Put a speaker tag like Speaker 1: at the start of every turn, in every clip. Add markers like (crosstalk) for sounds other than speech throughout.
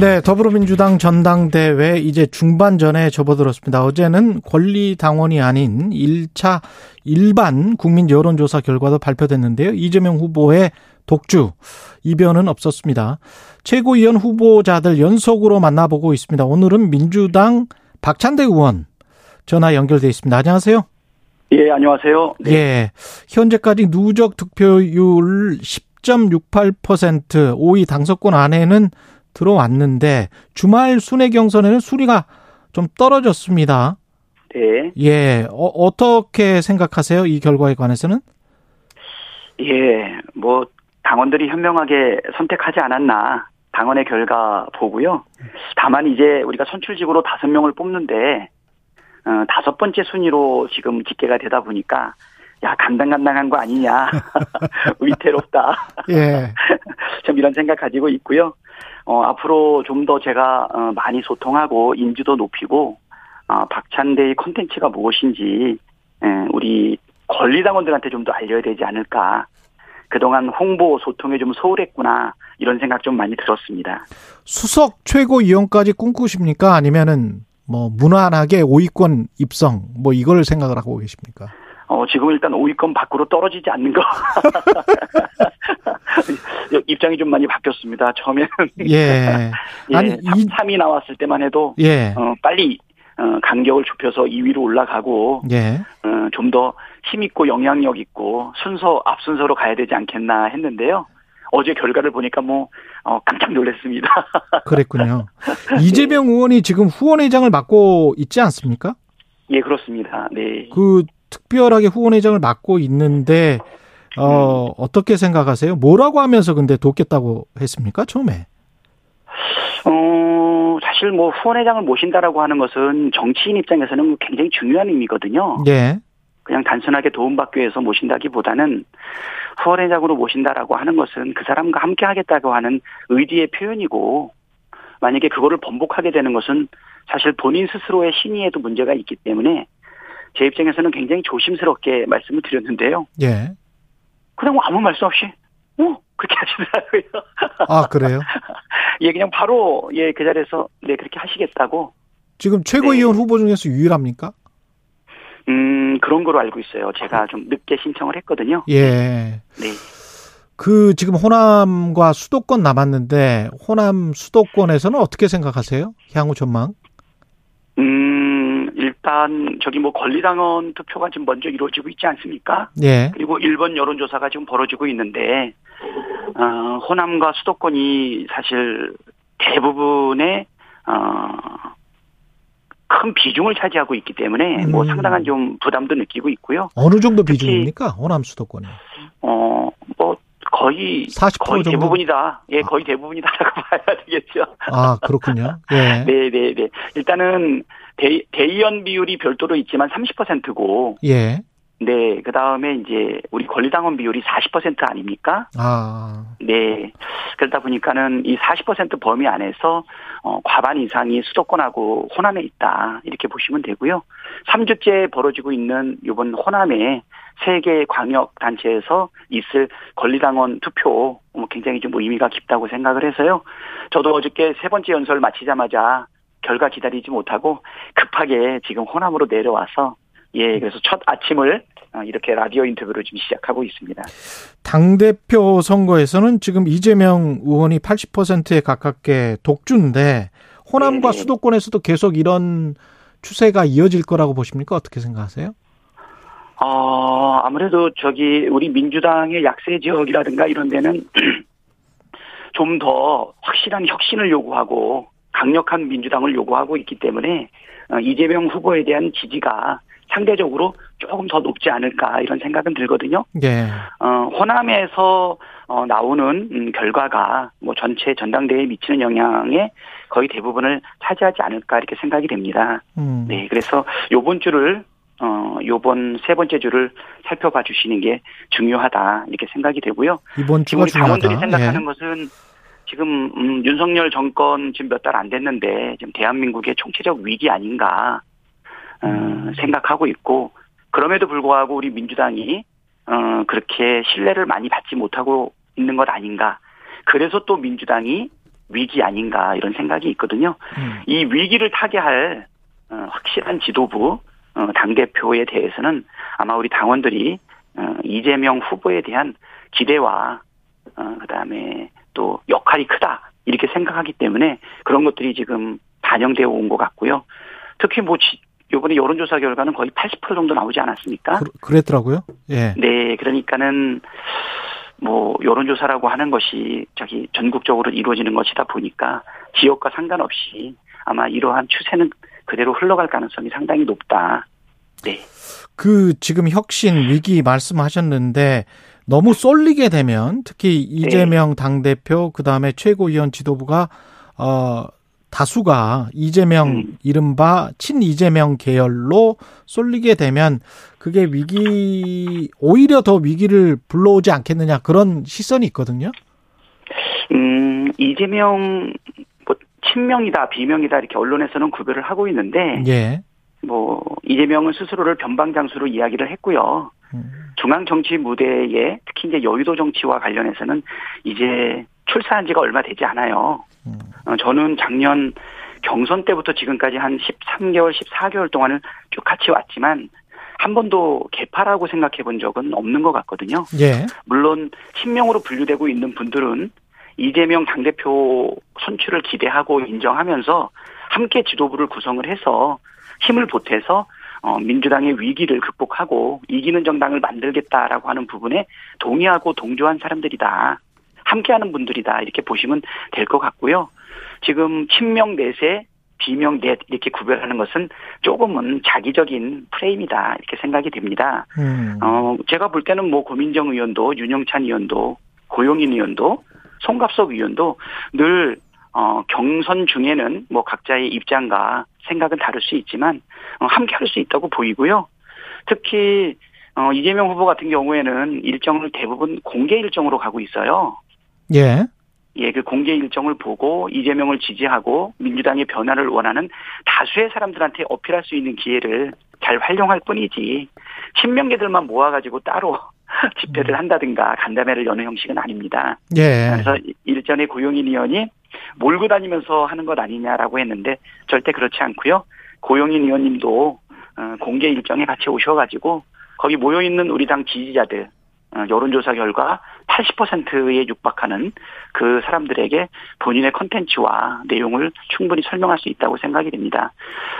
Speaker 1: 네, 더불어민주당 전당대회 이제 중반전에 접어들었습니다. 어제는 권리당원이 아닌 1차 일반 국민 여론조사 결과도 발표됐는데요. 이재명 후보의 독주, 이변은 없었습니다. 최고위원 후보자들 연속으로 만나보고 있습니다. 오늘은 민주당 박찬대 의원 전화 연결돼 있습니다. 안녕하세요.
Speaker 2: 예, 안녕하세요.
Speaker 1: 네. 예. 현재까지 누적 득표율 10.68% 5위 당선권 안에는 들어왔는데 주말 순회 경선에는 순위가 좀 떨어졌습니다.
Speaker 2: 네.
Speaker 1: 예. 어, 떻게 생각하세요? 이 결과에 관해서는?
Speaker 2: 예. 뭐 당원들이 현명하게 선택하지 않았나 당원의 결과 보고요. 다만 이제 우리가 선출직으로 다섯 명을 뽑는데 어, 다섯 번째 순위로 지금 집계가 되다 보니까 야 간당간당한 거 아니냐 (laughs) 위태롭다.
Speaker 1: 예. (laughs)
Speaker 2: 좀 이런 생각 가지고 있고요. 어, 앞으로 좀 더 제가 어, 많이 소통하고 인지도 높이고 어, 박찬대의 컨텐츠가 무엇인지 예, 우리 권리당원들한테 좀 더 알려야 되지 않을까. 그동안 홍보 소통에 좀 소홀했구나 이런 생각 좀 많이 들었습니다.
Speaker 1: 수석 최고위원까지 꿈꾸십니까? 아니면은 뭐 무난하게 5위권 입성 뭐 이걸 생각을 하고 계십니까?
Speaker 2: 어, 지금 일단 5위권 밖으로 떨어지지 않는 거. (laughs) (laughs) 입장이 좀 많이 바뀌었습니다. 처음에는.
Speaker 1: 예. (laughs)
Speaker 2: 예 아니, 3, 이... 3위 나왔을 때만 해도. 예. 어, 빨리, 어, 간격을 좁혀서 2위로 올라가고. 예. 어, 좀 더 힘 있고 영향력 있고 순서, 앞 순서로 가야 되지 않겠나 했는데요. 어제 결과를 보니까 뭐, 어, 깜짝 놀랐습니다. (laughs)
Speaker 1: 그랬군요. 이재명 네. 의원이 지금 후원회장을 맡고 있지 않습니까?
Speaker 2: 예, 그렇습니다. 네.
Speaker 1: 그 특별하게 후원회장을 맡고 있는데 어, 어떻게 생각하세요? 뭐라고 하면서 근데 돕겠다고 했습니까? 처음에?
Speaker 2: 어, 사실 뭐 후원회장을 모신다라고 하는 것은 정치인 입장에서는 굉장히 중요한 의미거든요.
Speaker 1: 예.
Speaker 2: 그냥 단순하게 도움받기 위해서 모신다기보다는 후원회장으로 모신다라고 하는 것은 그 사람과 함께 하겠다고 하는 의지의 표현이고 만약에 그거를 번복하게 되는 것은 사실 본인 스스로의 신의에도 문제가 있기 때문에 제 입장에서는 굉장히 조심스럽게 말씀을 드렸는데요.
Speaker 1: 예.
Speaker 2: 그냥 뭐 아무 말씀 없이, 어, 그렇게 (laughs) 하시더라고요.
Speaker 1: 아, 그래요? (laughs)
Speaker 2: 예, 그냥 바로, 예, 그 자리에서, 네, 그렇게 하시겠다고.
Speaker 1: 지금 최고위원 네. 후보 중에서 유일합니까?
Speaker 2: 음, 그런 거로 알고 있어요. 제가 좀 늦게 신청을 했거든요.
Speaker 1: 예.
Speaker 2: 네.
Speaker 1: 그, 지금 호남과 수도권 남았는데, 호남 수도권에서는 어떻게 생각하세요? 향후 전망?
Speaker 2: 음, 일단 저기 뭐 권리당원 투표가 지금 먼저 이루어지고 있지 않습니까?
Speaker 1: 예.
Speaker 2: 그리고 일본 여론조사가 지금 벌어지고 있는데 어, 호남과 수도권이 사실 대부분의 어, 큰 비중을 차지하고 있기 때문에 음. 뭐 상당한 좀 부담도 느끼고 있고요.
Speaker 1: 어느 정도 비중입니까? 호남 수도권이?
Speaker 2: 어, 뭐 거의 40% 거의 정도? 대부분이다. 예, 거의 대부분이다라고 (laughs) 봐야 되겠죠.
Speaker 1: 아 그렇군요. 예.
Speaker 2: 네, 네, 네. 일단은 대, 대의원 비율이 별도로 있지만 30%고.
Speaker 1: 예.
Speaker 2: 네, 그 다음에 이제 우리 권리당원 비율이 40% 아닙니까?
Speaker 1: 아.
Speaker 2: 네. 그러다 보니까는 이 40% 범위 안에서 어, 과반 이상이 수도권하고 호남에 있다. 이렇게 보시면 되고요. 3주째 벌어지고 있는 이번 호남에 세개 광역 단체에서 있을 권리당원 투표 뭐 굉장히 좀 의미가 깊다고 생각을 해서요. 저도 어저께 세 번째 연설 마치자마자 결과 기다리지 못하고 급하게 지금 호남으로 내려와서 예, 그래서 첫 아침을 어, 이렇게 라디오 인터뷰를 지금 시작하고 있습니다.
Speaker 1: 당대표 선거에서는 지금 이재명 의원이 80%에 가깝게 독주인데 호남과 네네. 수도권에서도 계속 이런 추세가 이어질 거라고 보십니까? 어떻게 생각하세요?
Speaker 2: 어, 아무래도 저기 우리 민주당의 약세 지역이라든가 이런 데는 (clears throat) 좀 더 확실한 혁신을 요구하고 강력한 민주당을 요구하고 있기 때문에 어, 이재명 후보에 대한 지지가 상대적으로 조금 더 높지 않을까 이런 생각은 들거든요.
Speaker 1: 예.
Speaker 2: 어, 호남에서 어, 나오는 음, 결과가 뭐 전체 전당대회에 미치는 영향에 거의 대부분을 차지하지 않을까 이렇게 생각이 됩니다.
Speaker 1: 음.
Speaker 2: 네, 그래서 요번 주를 어, 요번 세 번째 주를 살펴봐 주시는 게 중요하다 이렇게 생각이 되고요.
Speaker 1: 이번 주가
Speaker 2: 우리 당원들이 생각하는 예. 것은 지금 음, 윤석열 정권 지금 몇 달 안 됐는데 지금 대한민국의 총체적 위기 아닌가 어, 생각하고 있고 그럼에도 불구하고 우리 민주당이 어, 그렇게 신뢰를 많이 받지 못하고 있는 것 아닌가. 그래서 또 민주당이 위기 아닌가 이런 생각이 있거든요.
Speaker 1: 음.
Speaker 2: 이 위기를 타개할 어, 확실한 지도부 어, 당 대표에 대해서는 아마 우리 당원들이 어, 이재명 후보에 대한 기대와 어, 그다음에 또 역할이 크다 이렇게 생각하기 때문에 그런 것들이 지금 반영되어 온 것 같고요. 특히 뭐 지, 이번에 여론조사 결과는 거의 80% 정도 나오지 않았습니까?
Speaker 1: 그, 그랬더라고요. 예.
Speaker 2: 네, 그러니까는 뭐 여론조사라고 하는 것이 저기 전국적으로 이루어지는 것이다 보니까 지역과 상관없이 아마 이러한 추세는 그대로 흘러갈 가능성이 상당히 높다. 네.
Speaker 1: 그 지금 혁신 위기 말씀하셨는데 너무 쏠리게 되면 특히 이재명 당대표 그다음에 최고위원 지도부가 어 다수가 이재명
Speaker 2: 음.
Speaker 1: 이른바 친 이재명 계열로 쏠리게 되면 그게 위기 오히려 더 위기를 불러오지 않겠느냐 그런 시선이 있거든요.
Speaker 2: 음, 이재명 뭐 친명이다 비명이다 이렇게 언론에서는 구별을 하고 있는데
Speaker 1: 예.
Speaker 2: 뭐 이재명은 스스로를 변방장수로 이야기를 했고요.
Speaker 1: 음.
Speaker 2: 중앙 정치 무대에 특히 이제 여의도 정치와 관련해서는 이제 출사한 지가 얼마 되지 않아요.
Speaker 1: 음.
Speaker 2: 어, 저는 작년 경선 때부터 지금까지 한 13개월, 14개월 동안을 쭉 같이 왔지만 한 번도 개파라고 생각해 본 적은 없는 것 같거든요.
Speaker 1: 예.
Speaker 2: 물론 친명으로 분류되고 있는 분들은 이재명 당대표 선출을 기대하고 인정하면서 함께 지도부를 구성을 해서 힘을 보태서 어, 민주당의 위기를 극복하고 이기는 정당을 만들겠다라고 하는 부분에 동의하고 동조한 사람들이다. 함께하는 분들이다. 이렇게 보시면 될 것 같고요. 지금 친명 넷에 비명 넷 이렇게 구별하는 것은 조금은 자기적인 프레임이다. 이렇게 생각이 됩니다.
Speaker 1: 음.
Speaker 2: 어, 제가 볼 때는 뭐 고민정 의원도 윤영찬 의원도 고용인 의원도 송갑석 의원도 늘 어, 경선 중에는 뭐 각자의 입장과 생각은 다를 수 있지만 어, 함께 할 수 있다고 보이고요. 특히 어, 이재명 후보 같은 경우에는 일정을 대부분 공개 일정으로 가고 있어요.
Speaker 1: 예.
Speaker 2: 예, 그 공개 일정을 보고 이재명을 지지하고 민주당의 변화를 원하는 다수의 사람들한테 어필할 수 있는 기회를 잘 활용할 뿐이지 친명계들만 모아가지고 따로 (laughs) 집회를 한다든가 간담회를 여는 형식은 아닙니다.
Speaker 1: 예.
Speaker 2: 그래서 일전에 고용인 의원이 몰고 다니면서 하는 것 아니냐라고 했는데 절대 그렇지 않고요. 고용인 의원님도 어, 공개 일정에 같이 오셔가지고 거기 모여 있는 우리 당 지지자들 어, 여론조사 결과 80%에 육박하는 그 사람들에게 본인의 컨텐츠와 내용을 충분히 설명할 수 있다고 생각이 됩니다.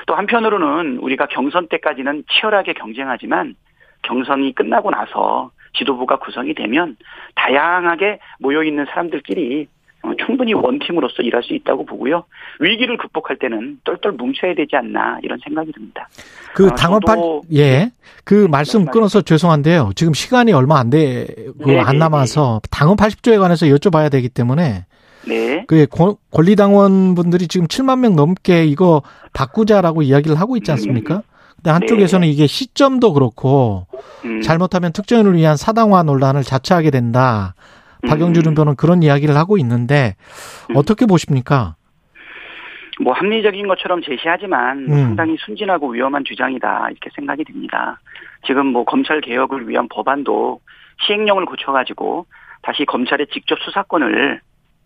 Speaker 2: 또 한편으로는 우리가 경선 때까지는 치열하게 경쟁하지만 경선이 끝나고 나서 지도부가 구성이 되면 다양하게 모여 있는 사람들끼리 어, 충분히 원팀으로서 일할 수 있다고 보고요. 위기를 극복할 때는 똘똘 뭉쳐야 되지 않나 이런 생각이 듭니다.
Speaker 1: 그
Speaker 2: 아, 저도-
Speaker 1: 예. 그 말씀
Speaker 2: 말씀하세요.
Speaker 1: 끊어서 죄송한데요. 지금 시간이 얼마 안 되고
Speaker 2: 네,
Speaker 1: 안
Speaker 2: 네,
Speaker 1: 남아서 당헌 80조에 관해서 여쭤봐야 되기 때문에
Speaker 2: 네.
Speaker 1: 그 권- 권리당원 분들이 지금 7만 명 넘게 이거 바꾸자라고 이야기를 하고 있지 않습니까? 근데 한쪽에서는 이게 시점도 그렇고
Speaker 2: 음,
Speaker 1: 잘못하면 특정인을 위한 사당화 논란을 자처하게 된다. 박영준
Speaker 2: 음.
Speaker 1: 의원은 그런 이야기를 하고 있는데
Speaker 2: 음.
Speaker 1: 어떻게 보십니까?
Speaker 2: 뭐 합리적인 것처럼 제시하지만
Speaker 1: 음.
Speaker 2: 상당히 순진하고 위험한 주장이다 이렇게 생각이 듭니다. 지금 뭐 검찰 개혁을 위한 법안도 시행령을 고쳐가지고 다시 검찰의 직접 수사권을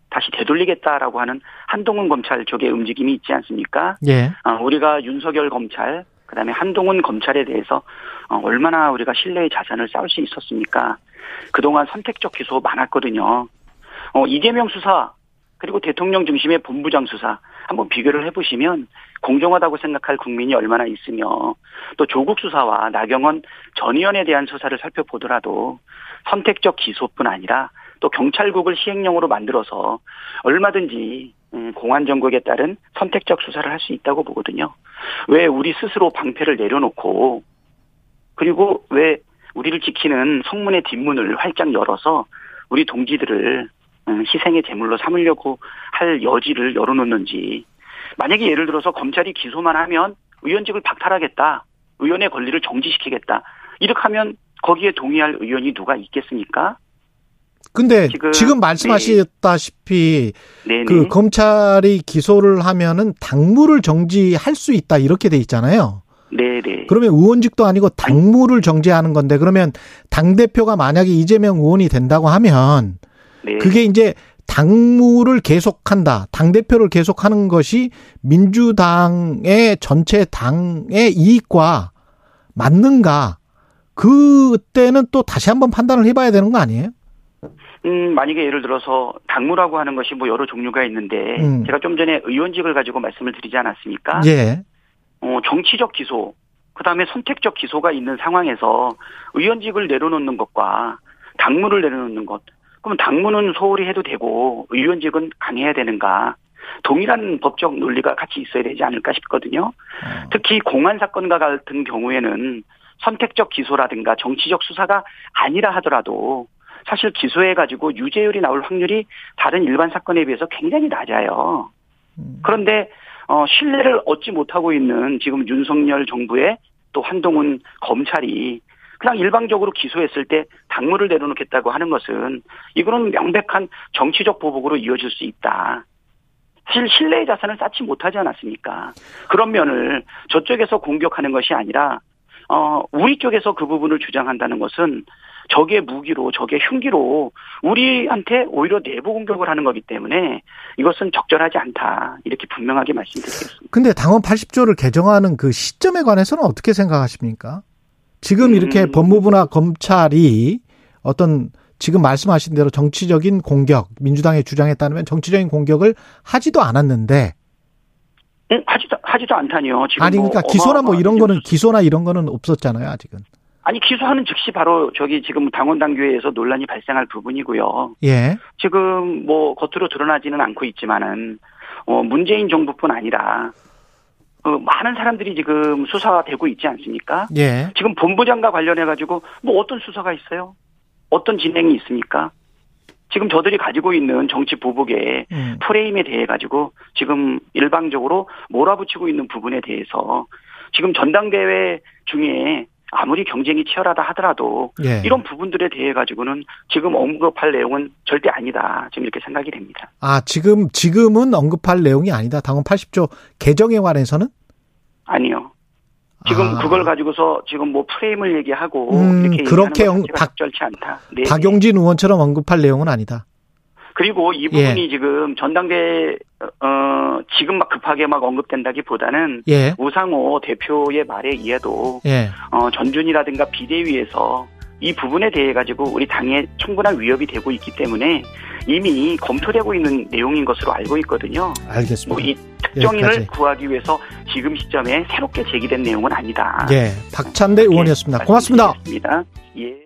Speaker 2: 다시 되돌리겠다라고 하는 한동훈 검찰 쪽의 움직임이 있지 않습니까?
Speaker 1: 예.
Speaker 2: 어, 우리가 윤석열 검찰, 그다음에 한동훈 검찰에 대해서 어, 얼마나 우리가 신뢰의 자산을 쌓을 수 있었습니까? 그동안 선택적 기소 많았거든요. 어, 이재명 수사 그리고 대통령 중심의 본부장 수사 한번 비교를 해보시면 공정하다고 생각할 국민이 얼마나 있으며 또 조국 수사와 나경원 전 의원에 대한 수사를 살펴보더라도 선택적 기소뿐 아니라 또 경찰국을 시행령으로 만들어서 얼마든지 음, 공안 정국에 따른 선택적 수사를 할 수 있다고 보거든요. 왜 우리 스스로 방패를 내려놓고 그리고 왜 우리를 지키는 성문의 뒷문을 활짝 열어서 우리 동지들을 음, 희생의 제물로 삼으려고 할 여지를 열어놓는지 만약에 예를 들어서 검찰이 기소만 하면 의원직을 박탈하겠다 의원의 권리를 정지시키겠다 이렇게 하면 거기에 동의할 의원이 누가 있겠습니까?
Speaker 1: 근데 지금, 지금 말씀하셨다시피
Speaker 2: 네.
Speaker 1: 그 검찰이 기소를 하면은 당무를 정지할 수 있다 이렇게 돼 있잖아요.
Speaker 2: 네네.
Speaker 1: 그러면 의원직도 아니고 당무를 정지하는 건데 그러면 당 대표가 만약에 이재명 의원이 된다고 하면
Speaker 2: 네.
Speaker 1: 그게 이제 당무를 계속한다. 당 대표를 계속하는 것이 민주당의 전체 당의 이익과 맞는가? 그때는 또 다시 한번 판단을 해봐야 되는 거 아니에요?
Speaker 2: 음, 만약에 예를 들어서 당무라고 하는 것이 뭐 여러 종류가 있는데
Speaker 1: 음.
Speaker 2: 제가 좀 전에 의원직을 가지고 말씀을 드리지 않았습니까?
Speaker 1: 예.
Speaker 2: 어, 정치적 기소, 그다음에 선택적 기소가 있는 상황에서 의원직을 내려놓는 것과 당무를 내려놓는 것. 그럼 당무는 소홀히 해도 되고 의원직은 안 해야 되는가? 동일한 법적 논리가 같이 있어야 되지 않을까 싶거든요.
Speaker 1: 어.
Speaker 2: 특히 공안 사건과 같은 경우에는 선택적 기소라든가 정치적 수사가 아니라 하더라도 사실 기소해가지고 유죄율이 나올 확률이 다른 일반 사건에 비해서 굉장히 낮아요.
Speaker 1: 음.
Speaker 2: 그런데 어, 신뢰를 얻지 못하고 있는 지금 윤석열 정부의 또 한동훈 검찰이 그냥 일방적으로 기소했을 때 당무를 내려놓겠다고 하는 것은 이거는 명백한 정치적 보복으로 이어질 수 있다. 사실 신뢰의 자산을 쌓지 못하지 않았습니까? 그런 면을 저쪽에서 공격하는 것이 아니라 어 우리 쪽에서 그 부분을 주장한다는 것은 적의 무기로 적의 흉기로 우리한테 오히려 내부 공격을 하는 거기 때문에 이것은 적절하지 않다 이렇게 분명하게 말씀드리겠습니다.
Speaker 1: 근데 당원 80조를 개정하는 그 시점에 관해서는 어떻게 생각하십니까? 지금 이렇게
Speaker 2: 음.
Speaker 1: 법무부나 검찰이 어떤 지금 말씀하신 대로 정치적인 공격, 민주당의 주장에 따르면 정치적인 공격을 하지도 않았는데
Speaker 2: 응, 하지도 하지도 않다니요. 지금
Speaker 1: 아니 그러니까
Speaker 2: 뭐
Speaker 1: 기소나 뭐 이런 거는 기소나 이런 거는 없었잖아요, 아직은.
Speaker 2: 아니 기소하는 즉시 바로 저기 지금 당원 당규에서 논란이 발생할 부분이고요.
Speaker 1: 예.
Speaker 2: 지금 뭐 겉으로 드러나지는 않고 있지만은 어 문재인 정부뿐 아니라 어, 많은 사람들이 지금 수사되고 있지 않습니까?
Speaker 1: 예.
Speaker 2: 지금 본부장과 관련해 가지고 뭐 어떤 수사가 있어요? 어떤 진행이 있습니까? 지금 저들이 가지고 있는 정치 보복의
Speaker 1: 음.
Speaker 2: 프레임에 대해 가지고 지금 일방적으로 몰아붙이고 있는 부분에 대해서 지금 전당대회 중에 아무리 경쟁이 치열하다 하더라도
Speaker 1: 예.
Speaker 2: 이런 부분들에 대해 가지고는 지금 언급할 내용은 절대 아니다. 지금 이렇게 생각이 됩니다.
Speaker 1: 아, 지금 지금은 언급할 내용이 아니다. 당원 80조 개정에 관해서는
Speaker 2: 아니요. 지금
Speaker 1: 아.
Speaker 2: 그걸 가지고서 지금 뭐 프레임을 얘기하고
Speaker 1: 음,
Speaker 2: 이렇게
Speaker 1: 그렇게 영- 박-
Speaker 2: 적절치 않다. 네.
Speaker 1: 박용진 의원처럼 언급할 내용은 아니다.
Speaker 2: 그리고 이
Speaker 1: 예.
Speaker 2: 부분이 지금 전당대 어 지금 막 급하게 막 언급된다기보다는
Speaker 1: 예.
Speaker 2: 우상호 대표의 말에 의해도
Speaker 1: 예.
Speaker 2: 어 전준이라든가 비대위에서 이 부분에 대해 가지고 우리 당에 충분한 위협이 되고 있기 때문에 이미 검토되고 있는 내용인 것으로 알고 있거든요.
Speaker 1: 알겠습니다.
Speaker 2: 뭐 이 특정인을
Speaker 1: 여기까지.
Speaker 2: 구하기 위해서 지금 시점에 새롭게 제기된 내용은 아니다.
Speaker 1: 예. 박찬대 의원이었습니다. 고맙습니다.
Speaker 2: 말씀드리겠습니다.